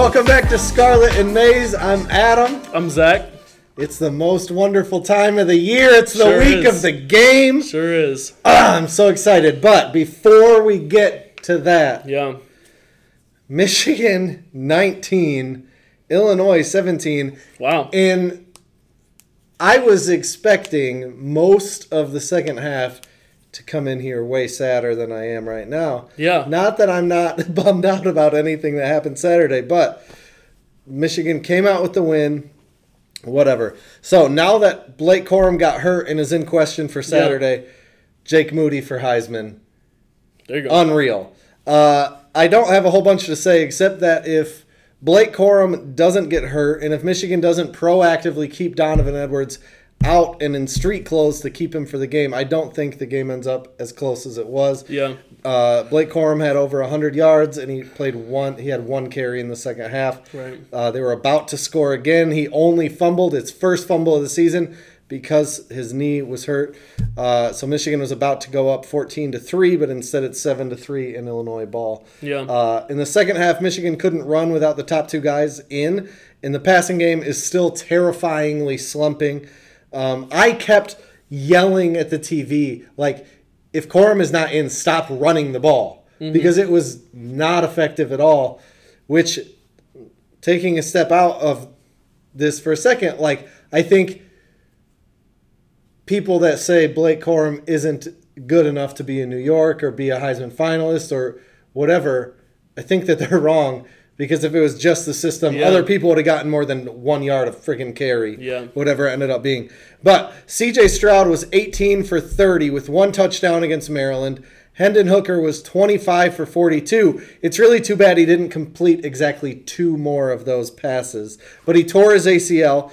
Welcome back to Scarlet and Maize. I'm Adam. I'm Zach. It's the most wonderful time of the year. It's the Sure week is. of the game. Sure is. Ah, I'm so excited. But before we get to that, Yeah. Michigan 19, Illinois 17. Wow. And I was expecting most of the second half to come in here way sadder than I am right now. Yeah. Not that I'm not bummed out about anything that happened Saturday, but Michigan came out with the win. Whatever. So now that Blake Corum got hurt and is in question for Saturday, Jake Moody for Heisman. There you go. Unreal. Uh, I don't have a whole bunch to say except that if Blake Corum doesn't get hurt and if Michigan doesn't proactively keep Donovan Edwards out and in street clothes to keep him for the game, I don't think the game ends up as close as it was. yeah. Uh, Blake Corum had over 100 yards and he played one. He had one carry in the second half. Right. Uh, they were about to score again. He only fumbled his first fumble of the season because his knee was hurt. Uh, so Michigan was about to go up 14 to three, but instead it's seven to three in Illinois ball. Yeah. Uh, in the second half, Michigan couldn't run without the top two guys in, and the passing game is still terrifyingly slumping. Um, I kept yelling at the TV like, "If Corum is not in, stop running the ball," because it was not effective at all. Which, taking a step out of this for a second, like I think people that say Blake Corum isn't good enough to be in New York or be a Heisman finalist or whatever, I think that they're wrong because if it was just the system, Yeah. other people would have gotten more than one yard of freaking carry, Yeah. whatever it ended up being. But CJ Stroud was 18 for 30 with one touchdown against Maryland. Hendon Hooker was 25 for 42. It's really too bad he didn't complete exactly two more of those passes, but he tore his ACL.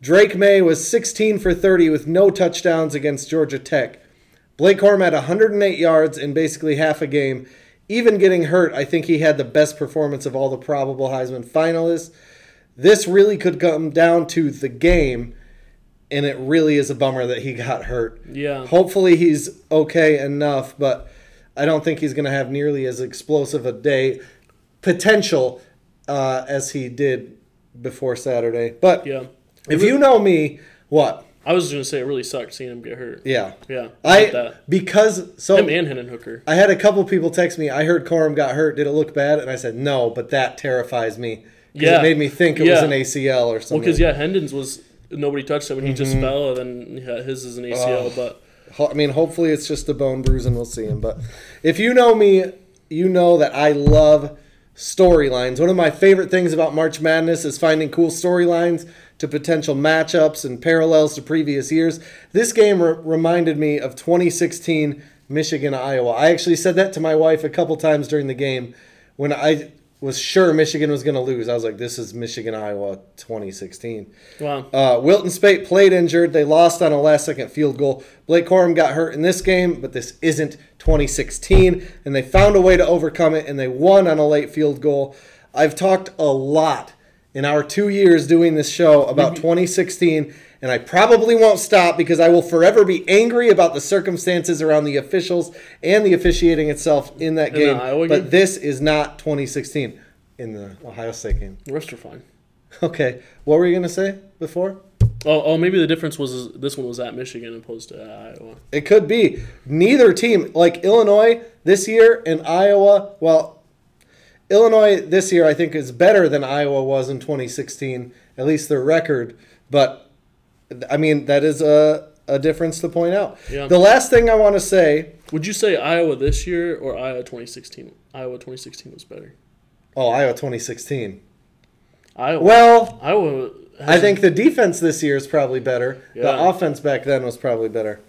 Drake Maye was 16 for 30 with no touchdowns against Georgia Tech. Blake Corum had 108 yards in basically half a game. Even getting hurt, I think he had the best performance of all the probable Heisman finalists. This really could come down to the game, and it really is a bummer that he got hurt. Yeah. Hopefully he's okay enough, but I don't think he's going to have nearly as explosive a day potential uh, as he did before Saturday. But Yeah. if you know me, what? I was just gonna say it really sucked seeing him get hurt. Yeah. Yeah. I that. because so Him and Hendon Hooker. I had a couple people text me. I heard Corum got hurt. Did it look bad? And I said no, but that terrifies me. Yeah. it made me think it was an ACL or something. Well, because yeah, Hendon's was nobody touched him and he just Mm-hmm. fell, and then yeah, his is an ACL. Oh. But I mean, hopefully it's just a bone bruise and we'll see him. But if you know me, you know that I love storylines. One of my favorite things about March Madness is finding cool storylines to potential matchups and parallels to previous years. This game re- reminded me of 2016 Michigan Iowa. I actually said that to my wife a couple times during the game when I was sure Michigan was going to lose. I was like, this is Michigan Iowa 2016. wow. Uh, Wilton Speight played injured. They lost on a last second field goal. Blake Corum got hurt in this game, but this isn't 2016. And they found a way to overcome it and they won on a late field goal. I've talked a lot in our two years doing this show about 2016. And I probably won't stop because I will forever be angry about the circumstances around the officials and the officiating itself in that the game. Iowa But this is not 2016 in the Ohio State game. The rest are fine. Okay, what were you going to say before? Oh, oh, maybe the difference was this one was at Michigan opposed to Iowa. It could be. Neither team, like Illinois this year and Iowa, well, Illinois this year I think is better than Iowa was in 2016, at least their record. But, I mean, that is a, a difference to point out. Yeah. The last thing I want to say Would you say Iowa this year or Iowa 2016? Iowa 2016 was better. oh, Iowa 2016. Iowa. Well, Iowa. I think the defense this year is probably better. The Yeah. offense back then was probably better.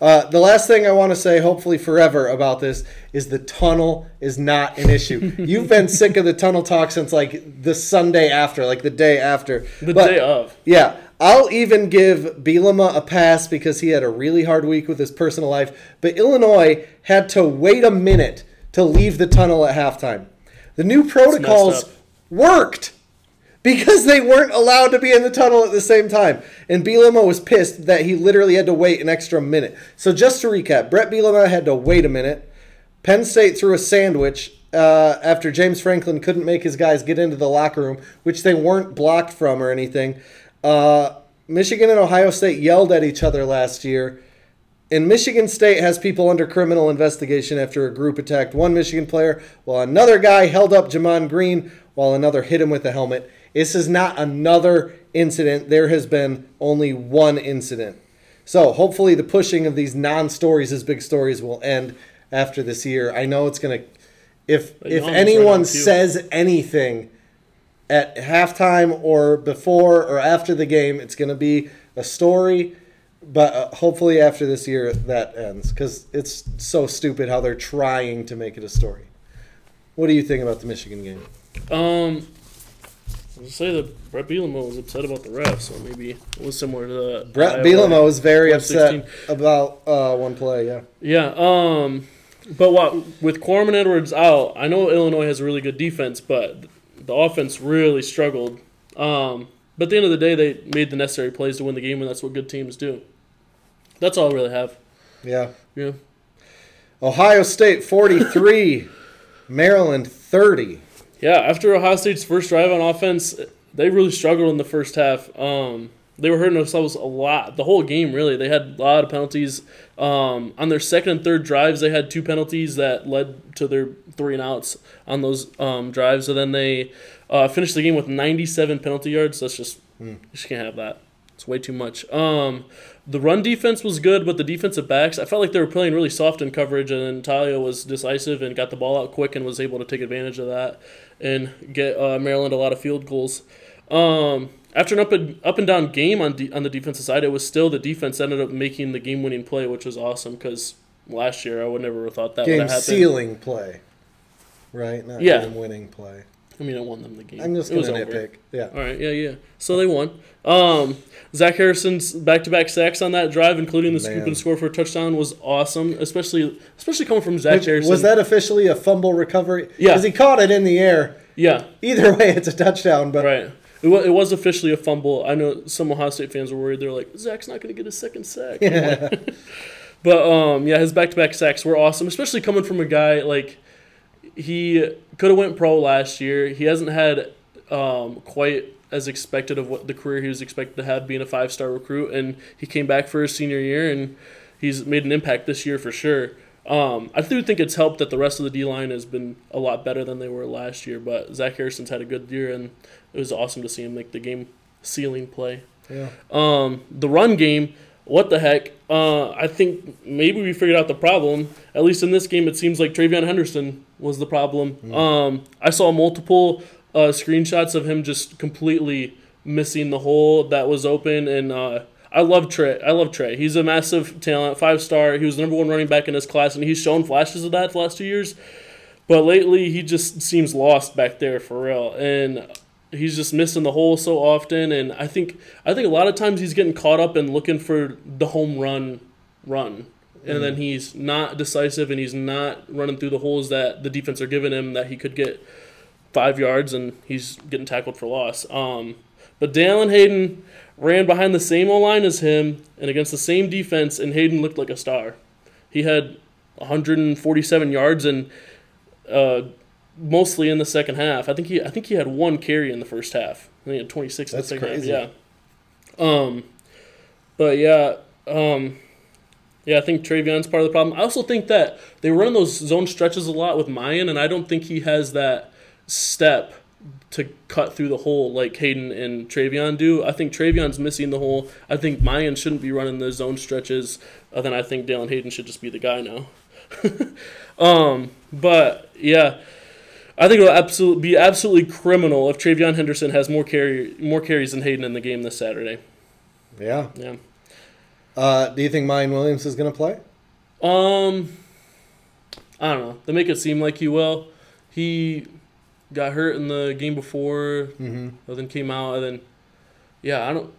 Uh, the last thing I want to say, hopefully forever, about this is the tunnel is not an issue. You've been sick of the tunnel talk since like the Sunday after, like the day after. the But, day of. Yeah, I'll even give Bielema a pass because he had a really hard week with his personal life. But Illinois had to wait a minute to leave the tunnel at halftime. The new protocols worked because they weren't allowed to be in the tunnel at the same time. And Bielema was pissed that he literally had to wait an extra minute. So just to recap, Bret Bielema had to wait a minute. Penn State threw a sandwich uh, after James Franklin couldn't make his guys get into the locker room, which they weren't blocked from or anything. Uh, Michigan and Ohio State yelled at each other last year. And Michigan State has people under criminal investigation after a group attacked one Michigan player while another guy held up Gemon Green while another hit him with a helmet. This is not another incident. There has been only one incident. So hopefully the pushing of these non-stories as big stories will end after this year. I know it's gonna if if anyone right says anything at halftime or before or after the game, it's gonna be a story. But uh, hopefully after this year that ends because it's so stupid how they're trying to make it a story. What do you think about the Michigan game? Um, I was say that Bret Bielema was upset about the refs, so maybe it was similar to that. Bret Iowa- Bielema was very upset 2016. about uh, one play. Yeah, Yeah. Um, but what with Corman Edwards out, I know Illinois has a really good defense, but the offense really struggled. Um, but at the end of the day, they made the necessary plays to win the game, and that's what good teams do. That's all I really have. yeah. Yeah. Ohio State forty three, Maryland thirty. Yeah, after Ohio State's first drive on offense, they really struggled in the first half. Um, they were hurting themselves a lot. The whole game, really. They had a lot of penalties. Um, on their second and third drives, they had two penalties that led to their three and outs on those um, drives. And then they uh, finished the game with 97 penalty yards. That's just, you just can't have that. It's way too much. Um, the run defense was good, but the defensive backs, I felt like they were playing really soft in coverage, and Taulia was decisive and got the ball out quick and was able to take advantage of that and get uh, Maryland a lot of field goals. Um, after an up and up and down game on de- on the defensive side, it was still the defense ended up making the game winning play, which was awesome because last year I would never have thought that would Game have happened. sealing play, right? Not Yeah. game winning play. I mean, I won them the game. I'm just It was gonna over. nitpick. Yeah. All right, yeah, yeah. So they won. Um, Zach Harrison's back-to-back sacks on that drive, including the scoop and score for a touchdown, was awesome. Especially, especially coming from Zach Harrison. was that officially a fumble recovery? Yeah. Because he caught it in the air. Yeah, Either way, it's a touchdown. But right. It was, it was officially a fumble. I know some Ohio State fans were worried. They're like, Zach's not going to get a second sack. Yeah. But um, yeah, his back-to-back sacks were awesome, especially coming from a guy like he could have went pro last year. He hasn't had um, quite as expected of what the career he was expected to have being a five-star recruit, and he came back for his senior year, and he's made an impact this year for sure. Um, I do think it's helped that the rest of the D line has been a lot better than they were last year, but Zach Harrison's had a good year, and it was awesome to see him make the game sealing play. yeah. Um, the run game, what the heck? Uh, I think maybe we figured out the problem. At least in this game, it seems like TreVeyon Henderson was the problem. Um, I saw multiple uh, screenshots of him just completely missing the hole that was open, and uh, I love Trey. I love Trey. He's a massive talent, five star. He was the number one running back in his class, and he's shown flashes of that the last two years. But lately, he just seems lost back there for real, and he's just missing the hole so often. And I think I think a lot of times he's getting caught up in looking for the home run, run, and then he's not decisive and he's not running through the holes that the defense are giving him that he could get five yards and he's getting tackled for loss. Um, but Dallan Hayden ran behind the same O line as him and against the same defense, and Hayden looked like a star. He had 147 yards and uh, mostly in the second half. I think he I think he had one carry in the first half. I think he had 26 That's in the second crazy. half. Yeah. Um, but yeah, um, yeah, I think TreVeyon's part of the problem. I also think that they run those zone stretches a lot with Miyan, and I don't think he has that step to cut through the hole like Hayden and TreVeyon do. I think TreVeyon's missing the hole. I think Miyan shouldn't be running the zone stretches. Uh, then I think Dallan Hayden should just be the guy now. um, but yeah, I think it'll absolutely be absolutely criminal if TreVeyon Henderson has more carry more carries than Hayden in the game this Saturday. Yeah. Yeah. Uh, do you think Miyan Williams is going to play? Um, I don't know. They make it seem like he will. He got hurt in the game before, Mm-hmm. but then came out, and then yeah, I don't,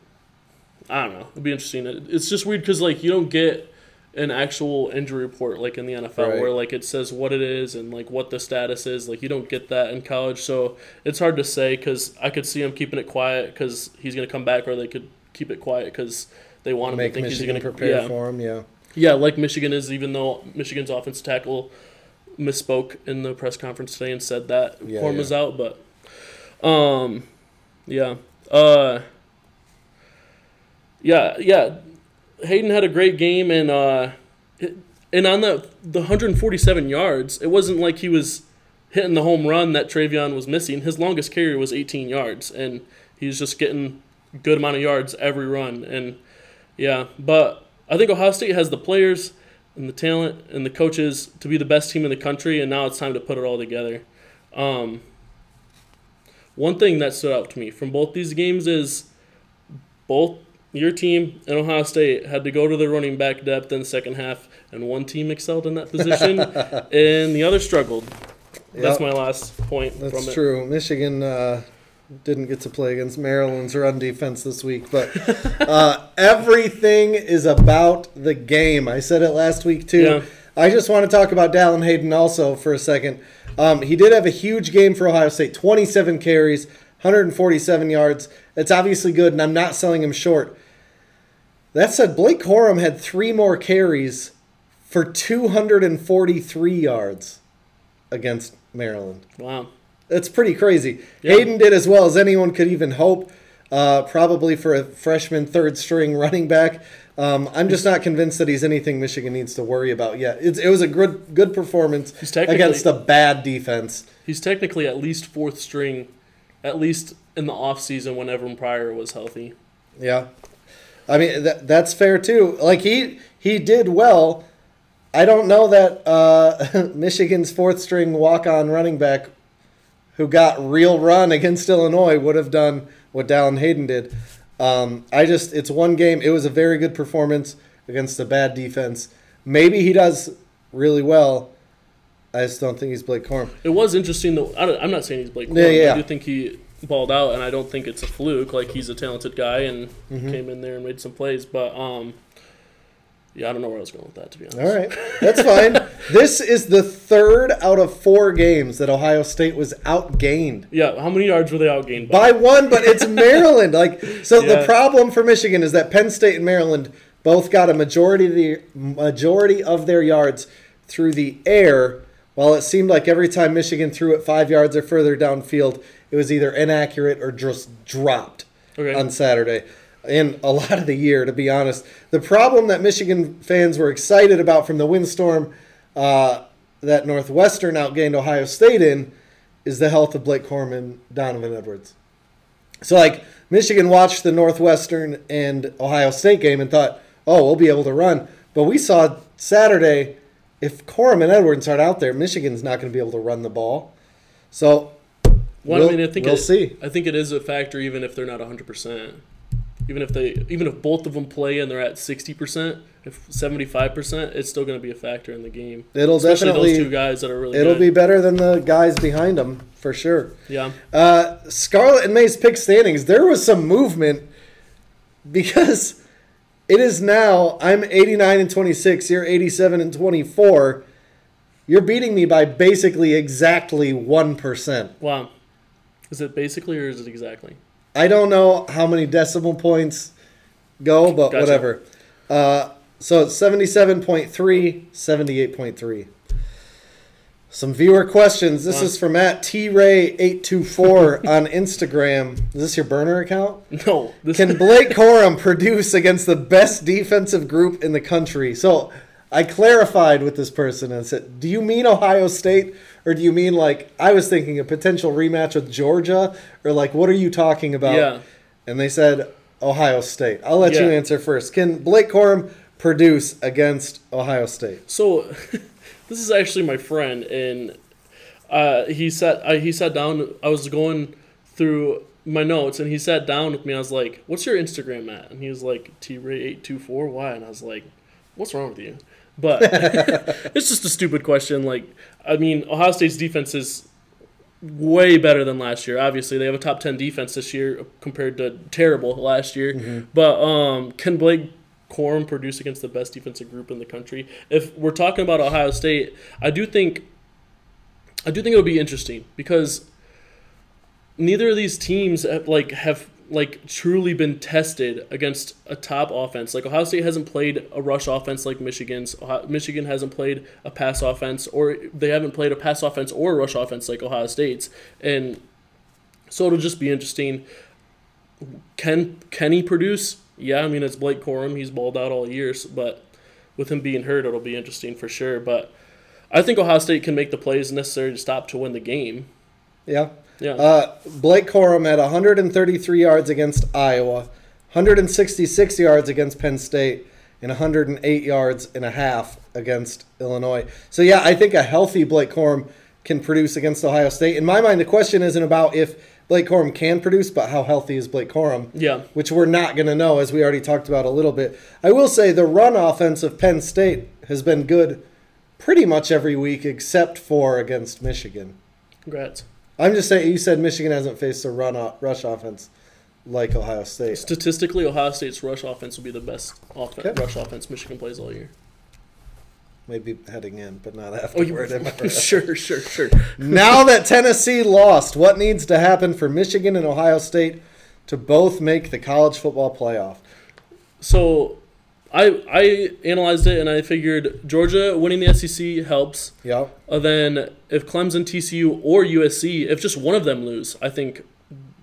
I don't know. It'd be interesting. It's just weird because like you don't get an actual injury report like in the NFL Right. where like it says what it is and like what the status is. Like you don't get that in college, so it's hard to say because I could see him keeping it quiet because he's gonna come back, or they could keep it quiet because they want him Make to think Michigan he's gonna prepare yeah. for him. Yeah. Yeah, like Michigan is, even though Michigan's offensive tackle misspoke in the press conference today and said that Yeah, yeah. was out, but um, yeah, uh, yeah, yeah. Hayden had a great game, and uh, and on the the 147 yards, it wasn't like he was hitting the home run that TreVeyon was missing. His longest carry was 18 yards, and he was just getting good amount of yards every run. And yeah, but I think Ohio State has the players and the talent and the coaches to be the best team in the country, and now it's time to put it all together. Um, one thing that stood out to me from both these games is both your team and Ohio State had to go to the running back depth in the second half, and one team excelled in that position, and the other struggled. That's my last point That's from it. true. Michigan uh, didn't get to play against Maryland's run defense this week, but uh, everything is about the game. I said it last week too. Yeah. I just want to talk about Dallan Hayden also for a second. Um, he did have a huge game for Ohio State 27 carries, 147 yards. It's obviously good, and I'm not selling him short. That said, Blake Corum had three more carries for 243 yards against Maryland. Wow. That's pretty crazy. Yeah. Hayden did as well as anyone could even hope, uh, probably for a freshman third string running back. Um, I'm just not convinced that he's anything Michigan needs to worry about yet. It's, it was a good good performance against a bad defense. He's technically at least fourth string, at least in the offseason when Evan Pryor was healthy. Yeah, I mean that, that's fair too. Like he he did well. I don't know that uh, Michigan's fourth string walk on running back, who got real run against Illinois, would have done what Dallan Hayden did. Um, I just it's one game. It was a very good performance against a bad defense. Maybe he does really well. I just don't think he's Blake Corum. It was interesting though. I I'm not saying he's Blake. Yeah, yeah. I do think he balled out, and I don't think it's a fluke. Like he's a talented guy and Mm-hmm. came in there and made some plays. But um, yeah, I don't know where I was going with that to be honest. All right, that's fine. this is the third out of four games that Ohio State was outgained. Yeah, how many yards were they outgained by? by one, but it's Maryland. Like so, the problem for Michigan is that Penn State and Maryland both got a majority of the majority of their yards through the air. While it seemed like every time Michigan threw it five yards or further downfield, it was either inaccurate or just dropped Okay. on Saturday. And a lot of the year, to be honest, the problem that Michigan fans were excited about from the windstorm uh, that Northwestern outgained Ohio State in is the health of Blake Corum and Donovan Edwards. So, like, Michigan watched the Northwestern and Ohio State game and thought, oh, we'll be able to run. But we saw Saturday, if Corum and Edwards aren't out there, Michigan's not going to be able to run the ball. So, Well, we'll, I mean, I think we'll it, see. I think it is a factor, even if they're not 100. percent Even if they, even if both of them play and they're at 60 percent, if 75 percent, it's still going to be a factor in the game. It'll Especially definitely those two guys that are really. it'll good. be better than the guys behind them for sure. Yeah. Uh, Scarlet and Maize pick standings. There was some movement because it is now I'm 89 and 26. You're 87 and 24. You're beating me by basically exactly one percent. Wow. Is it basically or is it exactly? I don't know how many decimal points go, but Gotcha. whatever. Uh, so it's 77.3, 78.3. Some viewer questions. This Wow. is from at tray824 on Instagram. Is this your burner account? No. This Can Blake Corum produce against the best defensive group in the country? So I clarified with this person and said, Do you mean Ohio State? Or do you mean like I was thinking a potential rematch with Georgia? Or like what are you talking about? Yeah. And they said Ohio State. I'll let you answer first. Can Blake Corum produce against Ohio State? So, this is actually my friend, and uh, he sat. Uh, he sat down. I was going through my notes, and he sat down with me. I was like, "What's your Instagram at?" And he was like, "T-Ray eight two four Y." And I was like, "What's wrong with you?" But it's just a stupid question. Like, I mean, Ohio State's defense is way better than last year. Obviously, they have a top ten defense this year compared to terrible last year. But um, can Blake Corum produce against the best defensive group in the country? If we're talking about Ohio State, I do think I do think it would be interesting because neither of these teams have, like have like truly been tested against a top offense. Like Ohio State hasn't played a rush offense like Michigan's. Ohio, Michigan hasn't played a pass offense, or they haven't played a pass offense or rush offense like Ohio State's. And so it'll just be interesting. Can can he produce? Yeah, I mean it's Blake Corum. He's balled out all years, but with him being hurt, it'll be interesting for sure. But I think Ohio State can make the plays necessary to stop to win the game. Yeah. Yeah. Uh, Blake Corum had 133 yards against Iowa, 166 yards against Penn State, and 108 yards and a half against Illinois. So yeah, I think a healthy Blake Corum can produce against Ohio State. In my mind, the question isn't about if Blake Corum can produce, but how healthy is Blake Corum? Yeah. Which we're not going to know, as we already talked about a little bit. I will say the run offense of Penn State has been good pretty much every week except for against Michigan. Congrats. I'm just saying, you said Michigan hasn't faced a run o- rush offense like Ohio State. Statistically, Ohio State's rush offense will be the best off- Okay. rush offense Michigan plays all year. Maybe heading in, but not Oh, you, afterward. Am sure, sure, sure. now that Tennessee lost, what needs to happen for Michigan and Ohio State to both make the college football playoff? So, I I analyzed it and I figured Georgia winning the SEC helps. Yeah. Uh, then if Clemson, TCU, or USC, if just one of them lose, I think.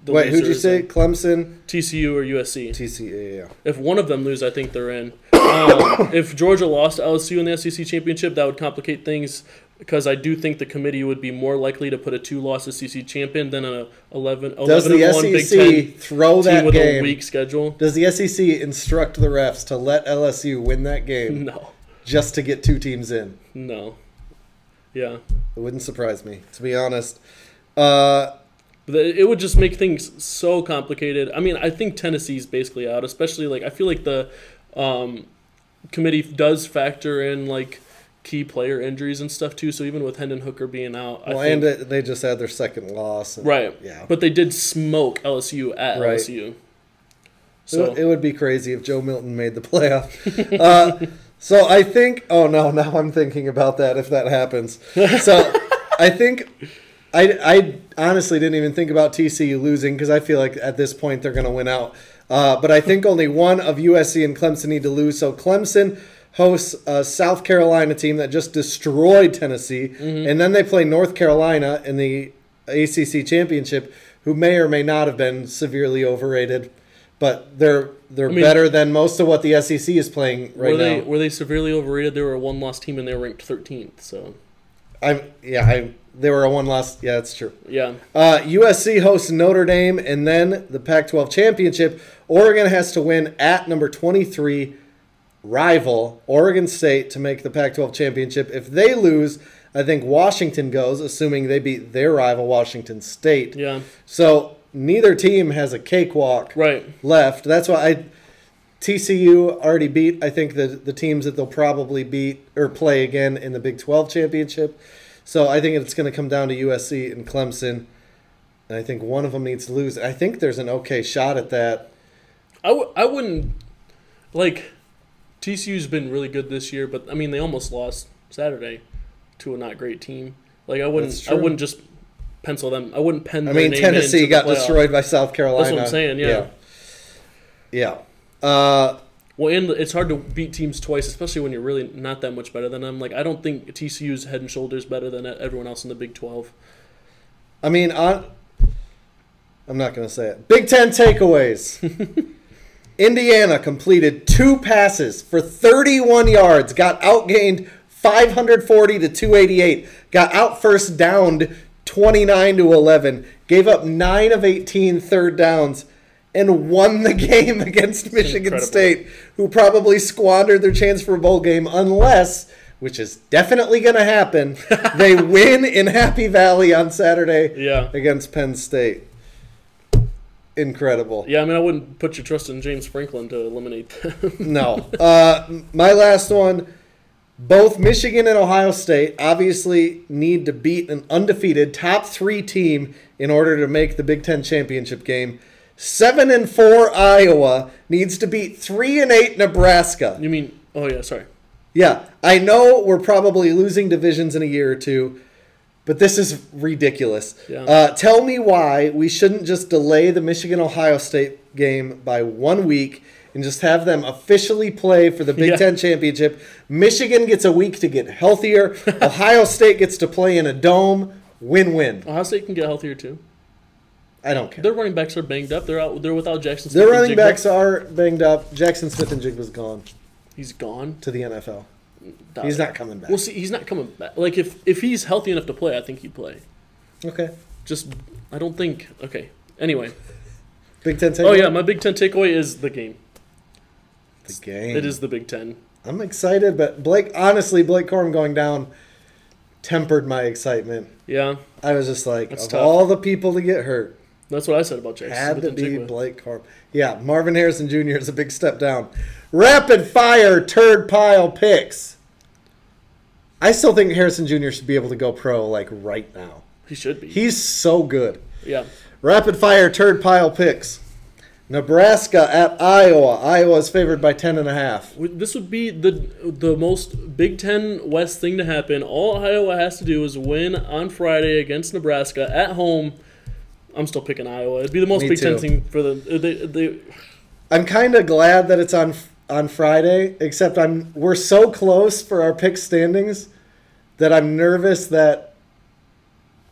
The Wait, who'd you say? Clemson, TCU or USC. TCA. Yeah. If one of them lose, I think they're in. Um, if Georgia lost LSU in the SEC championship, that would complicate things because I do think the committee would be more likely to put a two-loss SEC champion than a 11, 11 Does the one Big Ten throw that with a weak schedule. Does the SEC instruct the refs to let LSU win that game No, just to get two teams in? no, yeah. It wouldn't surprise me, to be honest. Uh, It would just make things so complicated. I mean, I think Tennessee's basically out, especially like I feel like the um, committee does factor in like key player injuries and stuff too. So even with Hendon Hooker being out, well, I think, and it, they just had their second loss. and- right, Yeah. But they did smoke LSU at Right. LSU. It So would- it would be crazy if Joe Milton made the playoff. uh, so I think. Oh no! Now I'm thinking about that if that happens. So I think I I honestly didn't even think about TCU losing because I feel like at this point they're going to win out. Uh, but I think only one of USC and Clemson need to lose. So Clemson hosts a South Carolina team that just destroyed Tennessee, and then they play North Carolina in the ACC championship, who may or may not have been severely overrated, but they're they're mean- better than most of what the SEC is playing right were they now. were they severely overrated? They were a one loss team and they were ranked thirteenth. So I'm yeah, I they were a one loss. Yeah, that's true. yeah, Uh, USC hosts Notre Dame, and then the Pac-12 championship. Oregon has to win at number 23 rival Oregon State to make the Pac-12 championship. If they lose, I think Washington goes, assuming they beat their rival Washington State. yeah, So neither team has a cakewalk right. left. That's why I TCU already beat. I think the the teams that they'll probably beat or play again in the Big 12 championship. So I think it's going to come down to USC and Clemson. And I think one of them needs to lose. I think there's an okay shot at that. I w- I wouldn't like TCU's been really good this year, but I mean they almost lost Saturday to a not great team. Like I wouldn't I wouldn't just pencil them. I wouldn't pen. Them. I mean, Tennessee got playoff. destroyed by South Carolina. That's what I'm saying, yeah. Yeah. Yeah. Uh, Well, and it's hard to beat teams twice, especially when you're really not that much better than them. Like I don't think TCU's head and shoulders better than everyone else in the Big Twelve. I mean, on. I'm not going to say it. Big Ten takeaways. Indiana completed two passes for 31 yards, got outgained 540 to 288, got out first downed 29 to 11, gave up 9 of 18 third downs, and won the game against Michigan incredible. State, who probably squandered their chance for a bowl game unless. Which is definitely going to happen. they win in Happy Valley on Saturday Yeah, against Penn State. Incredible. yeah. I mean, I wouldn't put your trust in James Franklin to eliminate them. No. Uh, my last one. Both Michigan and Ohio State obviously need to beat an undefeated top three team in order to make the Big Ten championship game. Seven and four Iowa needs to beat three and eight Nebraska. you mean? Oh yeah, sorry. Yeah, I know we're probably losing divisions in a year or two, but this is ridiculous. Yeah. Uh, tell me why we shouldn't just delay the Michigan Ohio State game by one week and just have them officially play for the Big Yeah. Ten championship. Michigan gets a week to get healthier. Ohio State gets to play in a dome. Win win. Ohio State can get healthier too. I don't care. Their running backs are banged up. They're out. They're without Jaxon. Their Smith and running backs are banged up. Jaxon Smith and Jig was gone He's gone. to the NFL. Doubt He's not coming back. We'll see. He's not coming back. Like if if he's healthy enough to play, I think he'd play. Okay. Just I don't think. Okay. Anyway. Big Ten. takeaway. Oh yeah, my Big Ten takeaway is the game. the game. It is the Big Ten. I'm excited, but Blake. Honestly, Blake Corum going down tempered my excitement. Yeah, I was just like, That's of tough. all the people to get hurt, that's what I said about Jaxon. had to be Njigba. Blake Corum. Yeah, Marvin Harrison Jr. is a big step down. Rapid fire turd pile picks. I still think Harrison Jr. should be able to go pro like right now. He should be. He's so good. yeah. Rapid fire turd pile picks. Nebraska at Iowa. Iowa is favored by ten and a half. This would be the the most Big Ten West thing to happen. All Iowa has to do is win on Friday against Nebraska at home. I'm still picking Iowa. It'd be the most Me Big Ten thing for the. They, they, I'm kind of glad that it's on on Friday, except I'm we're so close for our pick standings that I'm nervous that.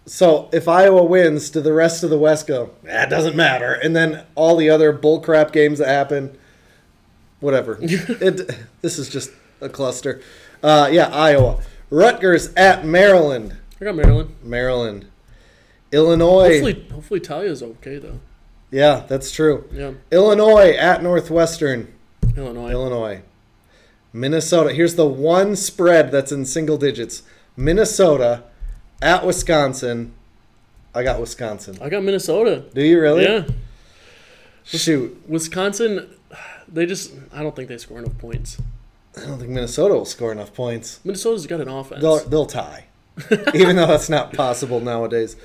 So if Iowa wins, do the rest of the West go? That doesn't matter, and then all the other bullcrap games that happen, whatever. it this is just a cluster. Uh, yeah, Iowa, Rutgers at Maryland, I got Maryland. Maryland, Illinois. Hopefully, hopefully Taulia's okay though. yeah, that's true. Yeah, Illinois at Northwestern. Illinois. Illinois. Minnesota. Here's the one spread that's in single digits. Minnesota at Wisconsin. I got Wisconsin. I got Minnesota. Do you really? Yeah, Shoot. Wisconsin. They just. I don't think they score enough points. I don't think Minnesota will score enough points. Minnesota's got an offense. They'll, they'll tie. Even though that's not possible nowadays.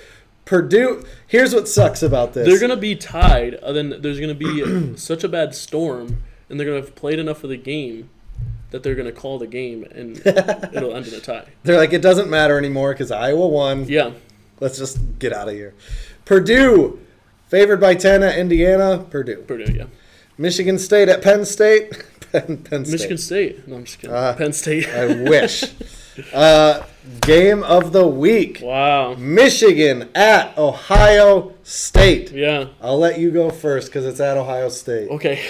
Purdue. Here's what sucks about this. They're gonna be tied. And then there's gonna be such a bad storm, and they're gonna have played enough of the game that they're gonna call the game, and it'll end in a tie. They're like, it doesn't matter anymore because Iowa won. Yeah, Let's just get out of here. Purdue. Favored by 10 at Indiana. Purdue. Purdue. Yeah, Michigan State at Penn State. Penn, Penn State. Michigan State. No, I'm just kidding. Uh, Penn State. I wish. Uh, game of the week. wow. Michigan at Ohio State. Yeah. I'll let you go first because it's at Ohio State. Okay.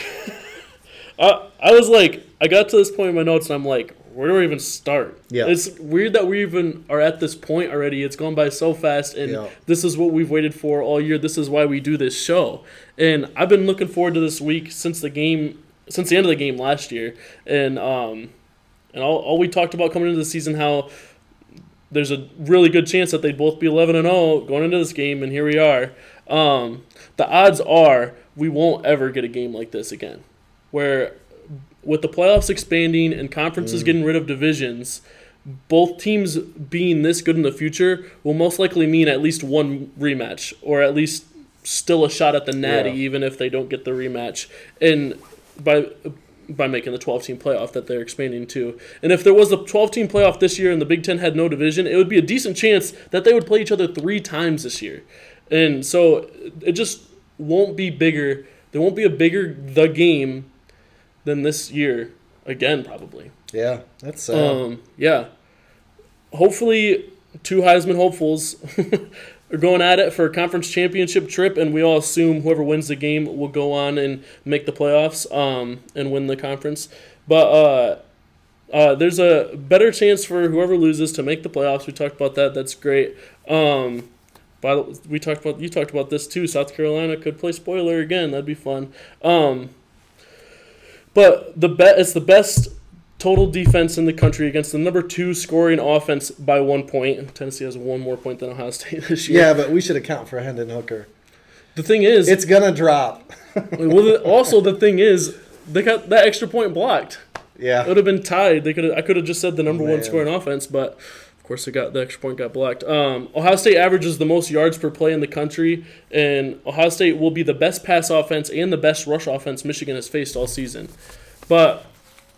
I I was like, I got to this point in my notes, and I'm like, where do I even start? Yeah. It's weird that we even are at this point already. It's gone by so fast, and Yeah. this is what we've waited for all year. This is why we do this show, and I've been looking forward to this week since the game, since the end of the game last year, and um, and all, all we talked about coming into the season how there's a really good chance that they'd both be 11 and 0 going into this game, and here we are. Um, the odds are we won't ever get a game like this again, where with the playoffs expanding and conferences mm. getting rid of divisions, both teams being this good in the future will most likely mean at least one rematch, or at least still a shot at the Natty, Yeah. even if they don't get the rematch. And by by making the 12 team playoff that they're expanding to. And if there was a 12 team playoff this year and the Big Ten had no division, it would be a decent chance that they would play each other three times this year. And so it just won't be bigger. There won't be a bigger the game than this year again, probably. Yeah, that's sad. Um, yeah. Hopefully, two Heisman hopefuls are going at it for a conference championship trip, and we all assume whoever wins the game will go on and make the playoffs um, and win the conference. But uh, uh, there's a better chance for whoever loses to make the playoffs. We talked about that. That's great. Um, by the, we talked about you talked about this too. South Carolina could play spoiler again. That'd be fun. Um, but the bet it's the best total defense in the country against the number two scoring offense by one point. Tennessee has one more point than Ohio State this year. yeah, but we should account for Hendon Hooker. The thing is, It's gonna drop. well, also the thing is, they got that extra point blocked. Yeah, it would have been tied. They could. I could have just said the number oh, one scoring offense, but course, it got the extra point got blocked. Um, Ohio State averages the most yards per play in the country, and Ohio State will be the best pass offense and the best rush offense Michigan has faced all season. But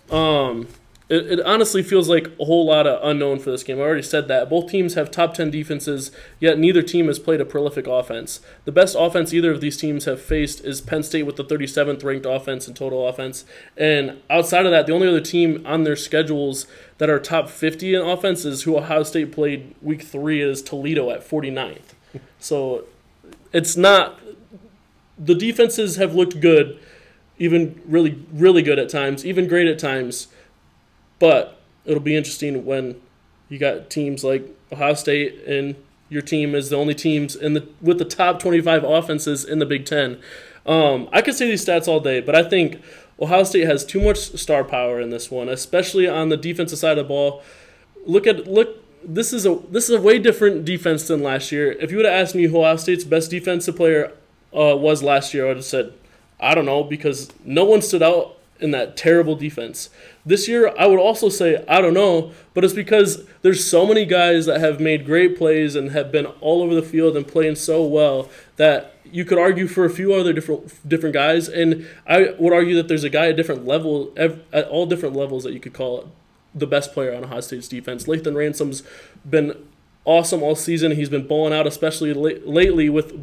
um, it, it honestly feels like a whole lot of unknown for this game. I already said that. Both teams have top 10 defenses, yet neither team has played a prolific offense. The best offense either of these teams have faced is Penn State with the 37th ranked offense in total offense. And outside of that, the only other team on their schedules that are top 50 in offense is who Ohio State played week three is Toledo at 49th. So it's not. The defenses have looked good, even really, really good at times, even great at times but it'll be interesting when you got teams like Ohio State and your team is the only teams in the with the top 25 offenses in the Big Ten. Um, I could say these stats all day, but I think Ohio State has too much star power in this one, especially on the defensive side of the ball. Look at look. This is a this is a way different defense than last year. If you would have asked me who Ohio State's best defensive player uh, was last year, I would have said I don't know because no one stood out in that terrible defense. This year, I would also say, I don't know, but it's because there's so many guys that have made great plays and have been all over the field and playing so well that you could argue for a few other different different guys. And I would argue that there's a guy at different level, at all different levels that you could call the best player on Ohio State's defense. Lathan Ransom's been awesome all season. He's been balling out, especially lately with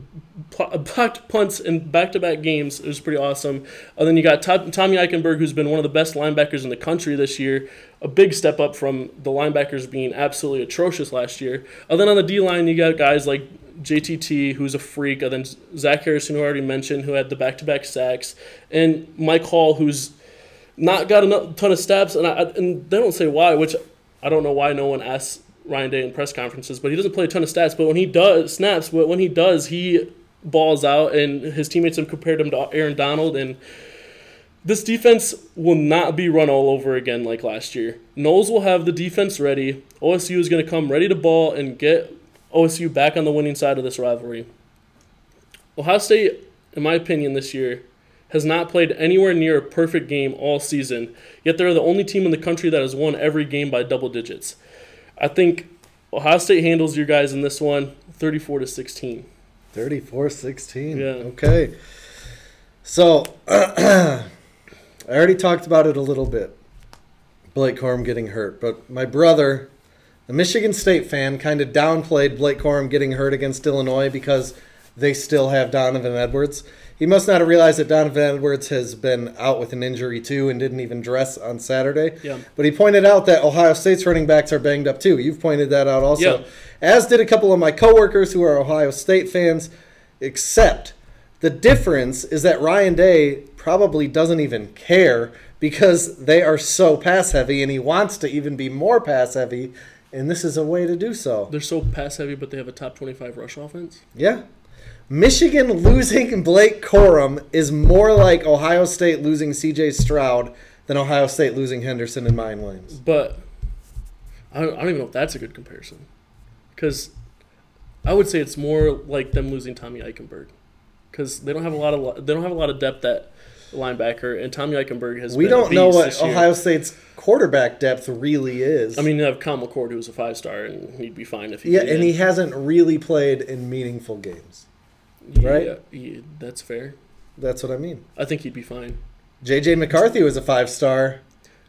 blocked punts in back-to-back games. It was pretty awesome. And then you got Tommy Eichenberg, who's been one of the best linebackers in the country this year. A big step up from the linebackers being absolutely atrocious last year. And then on the D line, you got guys like JTT, who's a freak, and then Zach Harrison, who I already mentioned, who had the back-to-back sacks, and Mike Hall, who's not got a ton of steps, and, I, and they don't say why, which I don't know why no one asks Ryan Day in press conferences, but he doesn't play a ton of stats. But when he does snaps, but when he does, he balls out, and his teammates have compared him to Aaron Donald. And this defense will not be run all over again like last year. Knowles will have the defense ready. OSU is going to come ready to ball and get OSU back on the winning side of this rivalry. Ohio State, in my opinion, this year has not played anywhere near a perfect game all season, yet they're the only team in the country that has won every game by double digits. I think Ohio State handles your guys in this one 34 to 16. 34 16. Yeah. Okay. So, I already talked about it a little bit. Blake Corum getting hurt. But my brother, a Michigan State fan, kind of downplayed Blake Corum getting hurt against Illinois because they still have Donovan Edwards. He must not have realized that Donovan Edwards has been out with an injury too and didn't even dress on Saturday. Yeah. But he pointed out that Ohio State's running backs are banged up too. You've pointed that out also. Yeah. As did a couple of my coworkers who are Ohio State fans, except the difference is that Ryan Day probably doesn't even care because they are so pass heavy and he wants to even be more pass heavy and this is a way to do so. They're so pass heavy, but they have a top 25 rush offense. Yeah. Michigan losing Blake Corum is more like Ohio State losing C.J. Stroud than Ohio State losing Henderson and Miyan Williams. But I don't, I don't even know if that's a good comparison, because I would say it's more like them losing Tommy Eichenberg, because they don't have a lot of they don't have a lot of depth at linebacker, and Tommy Eichenberg has. Been We don't know what Ohio State's quarterback depth really is. I mean, you have Kyle McCord, who's a five star, and he'd be fine if he. Yeah, and in. he hasn't really played in meaningful games right? Yeah, yeah, that's fair. That's what I mean. I think he'd be fine. JJ McCarthy was a five star,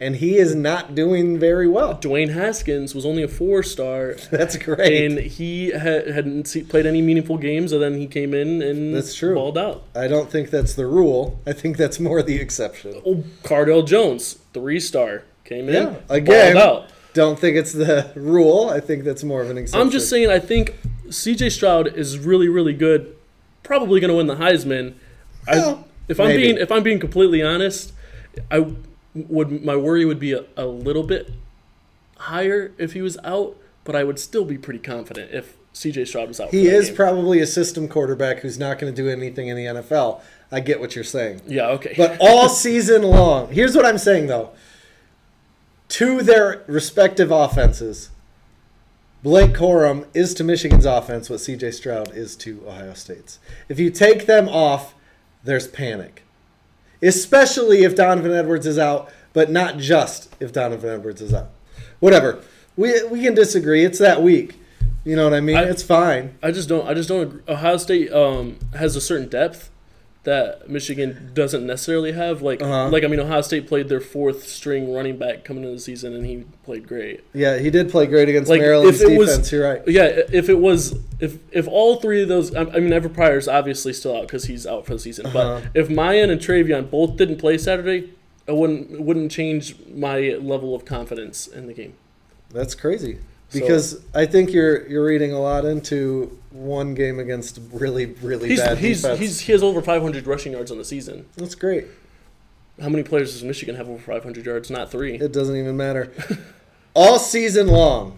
and he is not doing very well. Dwayne Haskins was only a four star. That's great. And he ha- hadn't see- played any meaningful games, and then he came in and that's true. balled out. I don't think that's the rule. I think that's more the exception. Oh, Cardale Jones, three star, came in. Yeah, again. Out. Don't think it's the rule. I think that's more of an exception. I'm just saying. I think C.J. Stroud is really, really good probably going to win the Heisman. I, if I'm maybe. being if I'm being completely honest, I would my worry would be a, a little bit higher if he was out, but I would still be pretty confident if CJ Stroud was out. He is game. probably a system quarterback who's not going to do anything in the NFL. I get what you're saying. Yeah, okay. But all season long, here's what I'm saying though. To their respective offenses, Blake Corum is to Michigan's offense what CJ Stroud is to Ohio State's. If you take them off, there's panic. Especially if Donovan Edwards is out, but not just if Donovan Edwards is out. Whatever. We, we can disagree. It's that week. You know what I mean? I, it's fine. I just don't. I just don't. Agree. Ohio State um, has a certain depth, that Michigan doesn't necessarily have. Like, Uh-huh. like I mean, Ohio State played their fourth string running back coming into the season, and he played great. Yeah, he did play great against Like, Maryland's if it was- defense. You're right. Yeah, if it was if if all three of those, I I mean, Evan Pryor's obviously still out because he's out for the season. Uh-huh. But if Miyan and TreVeyon both didn't play Saturday, it wouldn't it wouldn't change my level of confidence in the game. That's crazy. So- Because I think you're you're reading a lot into one game against really really He's bad he's, defense. he's he has over 500 rushing yards on the season. That's great. How many players does Michigan have over 500 yards? Not three. It doesn't even matter. All season long,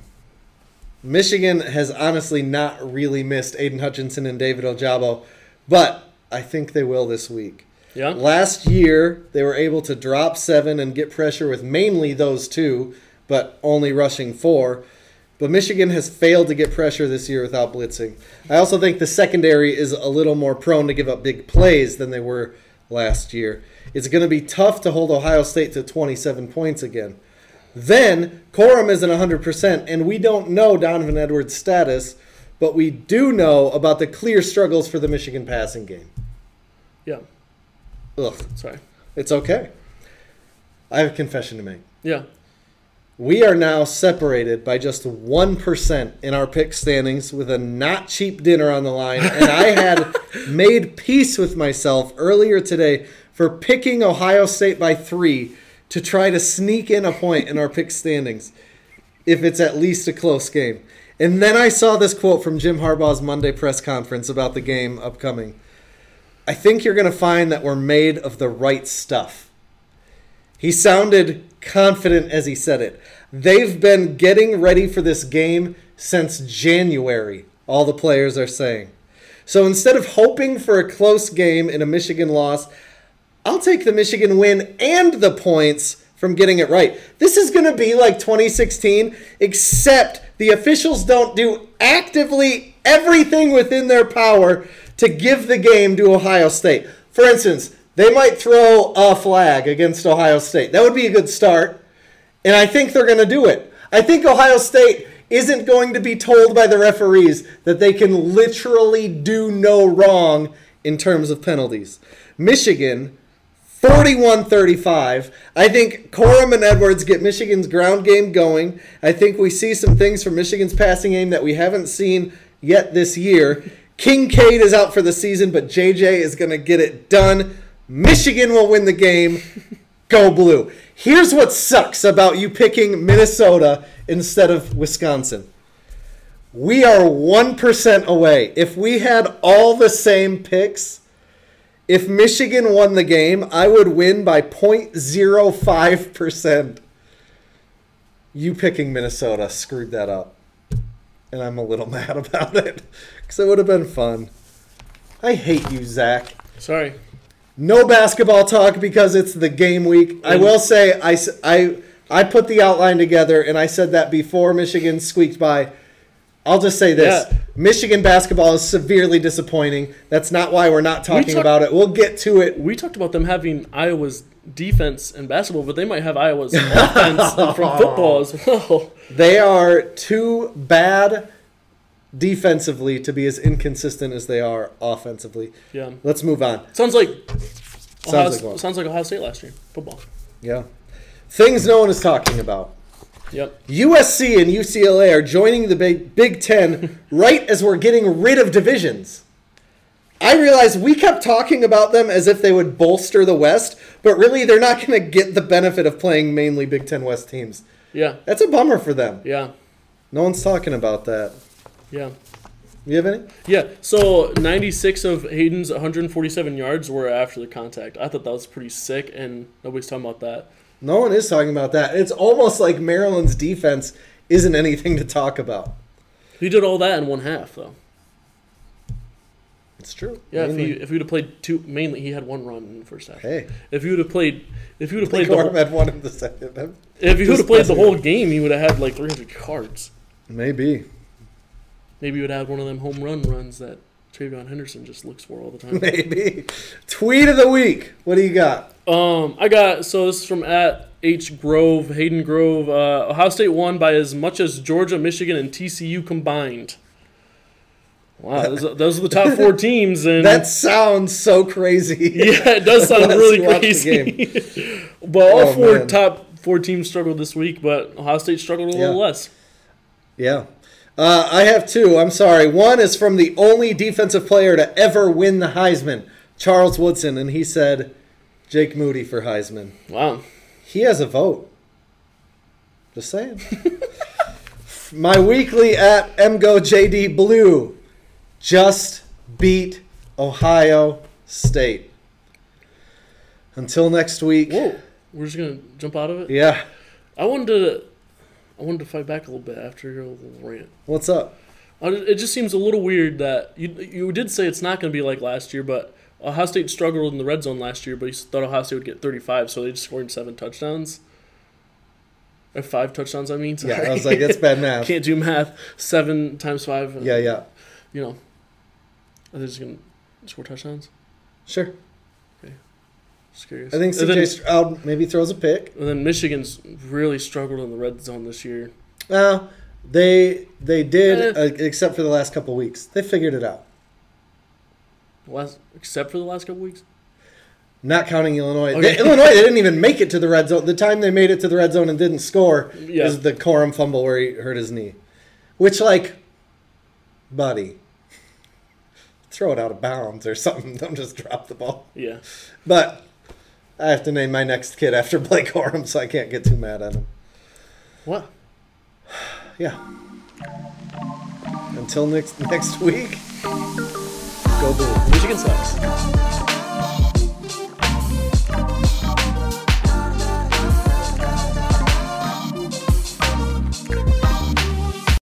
Michigan has honestly not really missed Aidan Hutchinson and David Ojabo, but I think they will this week. Yeah. Last year, they were able to drop seven and get pressure with mainly those two, but only rushing four. But Michigan has failed to get pressure this year without blitzing. I also think the secondary is a little more prone to give up big plays than they were last year. It's going to be tough to hold Ohio State to 27 points again. Then, Corum isn't 100%, and we don't know Donovan Edwards' status, but we do know about the clear struggles for the Michigan passing game. Yeah. Ugh. Sorry. It's okay. I have a confession to make. Yeah. We are now separated by just 1% in our pick standings with a not cheap dinner on the line. And I had made peace with myself earlier today for picking Ohio State by three to try to sneak in a point in our pick standings if it's at least a close game. And then I saw this quote from Jim Harbaugh's Monday press conference about the game upcoming. I think you're going to find that we're made of the right stuff. He sounded confident as he said it. They've been getting ready for this game since January, all the players are saying. So instead of hoping for a close game in a Michigan loss, I'll take the Michigan win and the points from getting it right. This is going to be like 2016, except the officials don't do actively everything within their power to give the game to Ohio State. For instance, they might throw a flag against Ohio State. That would be a good start. And I think they're going to do it. I think Ohio State isn't going to be told by the referees that they can literally do no wrong in terms of penalties. Michigan, 41 35. I think Corum and Edwards get Michigan's ground game going. I think we see some things from Michigan's passing game that we haven't seen yet this year. King Kincaid is out for the season, but JJ is going to get it done. Michigan will win the game. Go blue. Here's what sucks about you picking Minnesota instead of Wisconsin. We are 1% away. If we had all the same picks, if Michigan won the game, I would win by 0.05%. You picking Minnesota screwed that up. And I'm a little mad about it because it would have been fun. I hate you, Zach. Sorry. No basketball talk because it's the game week. I will say I, I, I put the outline together and I said that before Michigan squeaked by. I'll just say this. Yeah. Michigan basketball is severely disappointing. That's not why we're not talking talk- about it. We'll get to it. We talked about them having Iowa's defense and basketball, but they might have Iowa's offense from football as well. They are too bad defensively to be as inconsistent as they are offensively. Yeah. Let's move on. Sounds like Ohio, like what? sounds like Ohio State last year. Football. Yeah. Things no one is talking about. Yep. USC and UCLA are joining the Big, Big Ten right as we're getting rid of divisions. I realize we kept talking about them as if they would bolster the West, but really they're not going to get the benefit of playing mainly Big Ten West teams. Yeah. That's a bummer for them. Yeah. No one's talking about that. Yeah. You have any? Yeah. So 96 of Hayden's 147 yards were after the contact. I thought that was pretty sick, and nobody's talking about that. No one is talking about that. It's almost like Maryland's defense isn't anything to talk about. He did all that in one half, though. It's true. Yeah, if he if he would have played two, mainly he had one run in the first half. hey, If he would have played, if he would have played whole, had one in the second. if he would have played the whole game, he would have had like 300 yards. Maybe. Maybe you would have one of them home run runs that TreVeyon Henderson just looks for all the time. Maybe. Tweet of the week. What do you got? Um, I got so this is from at H Grove Hayden Grove. Uh, Ohio State won by as much as Georgia, Michigan, and TCU combined. Wow, those, are- those are the top four teams, and That sounds so crazy. yeah, it does sound really you watch the crazy. but all Oh, four man. top four teams struggled this week, but Ohio State struggled a little Yeah. less. Yeah. Uh, I have two. I'm sorry. One is from the only defensive player to ever win the Heisman, Charles Woodson, and he said Jake Moody for Heisman. Wow. He has a vote. Just saying. My weekly at MGoJD Blue just beat Ohio State. Until next week. Whoa, we're just gonna jump out of it. Yeah. I wanted to, I wanted to fight back a little bit after your little rant. What's up? It just seems a little weird that you you did say it's not going to be like last year, but Ohio State struggled in the red zone last year, but you thought Ohio State would get 35, so they just scored seven touchdowns. Or five touchdowns, I mean. Yeah. I was like, that's bad math. Can't do math. Seven times five. Yeah, yeah. You know, are they just going to score touchdowns? Sure. Just curious. I think And CJ then, Stroud maybe throws a pick. and then Michigan's really struggled in the red zone this year. Uh, they they did, Eh. uh, except for the last couple weeks. They figured it out. Last, except for the last couple weeks. Not counting Illinois. Okay. They- Illinois, they didn't even make it to the red zone. The time they made it to the red zone and didn't score Yeah. is the Corum fumble where he hurt his knee. Which, like, buddy, throw it out of bounds or something. Don't just drop the ball. Yeah. But I have to name my next kid after Blake Corum, so I can't get too mad at him. What? Yeah. Until next next week, go blue. Michigan sucks.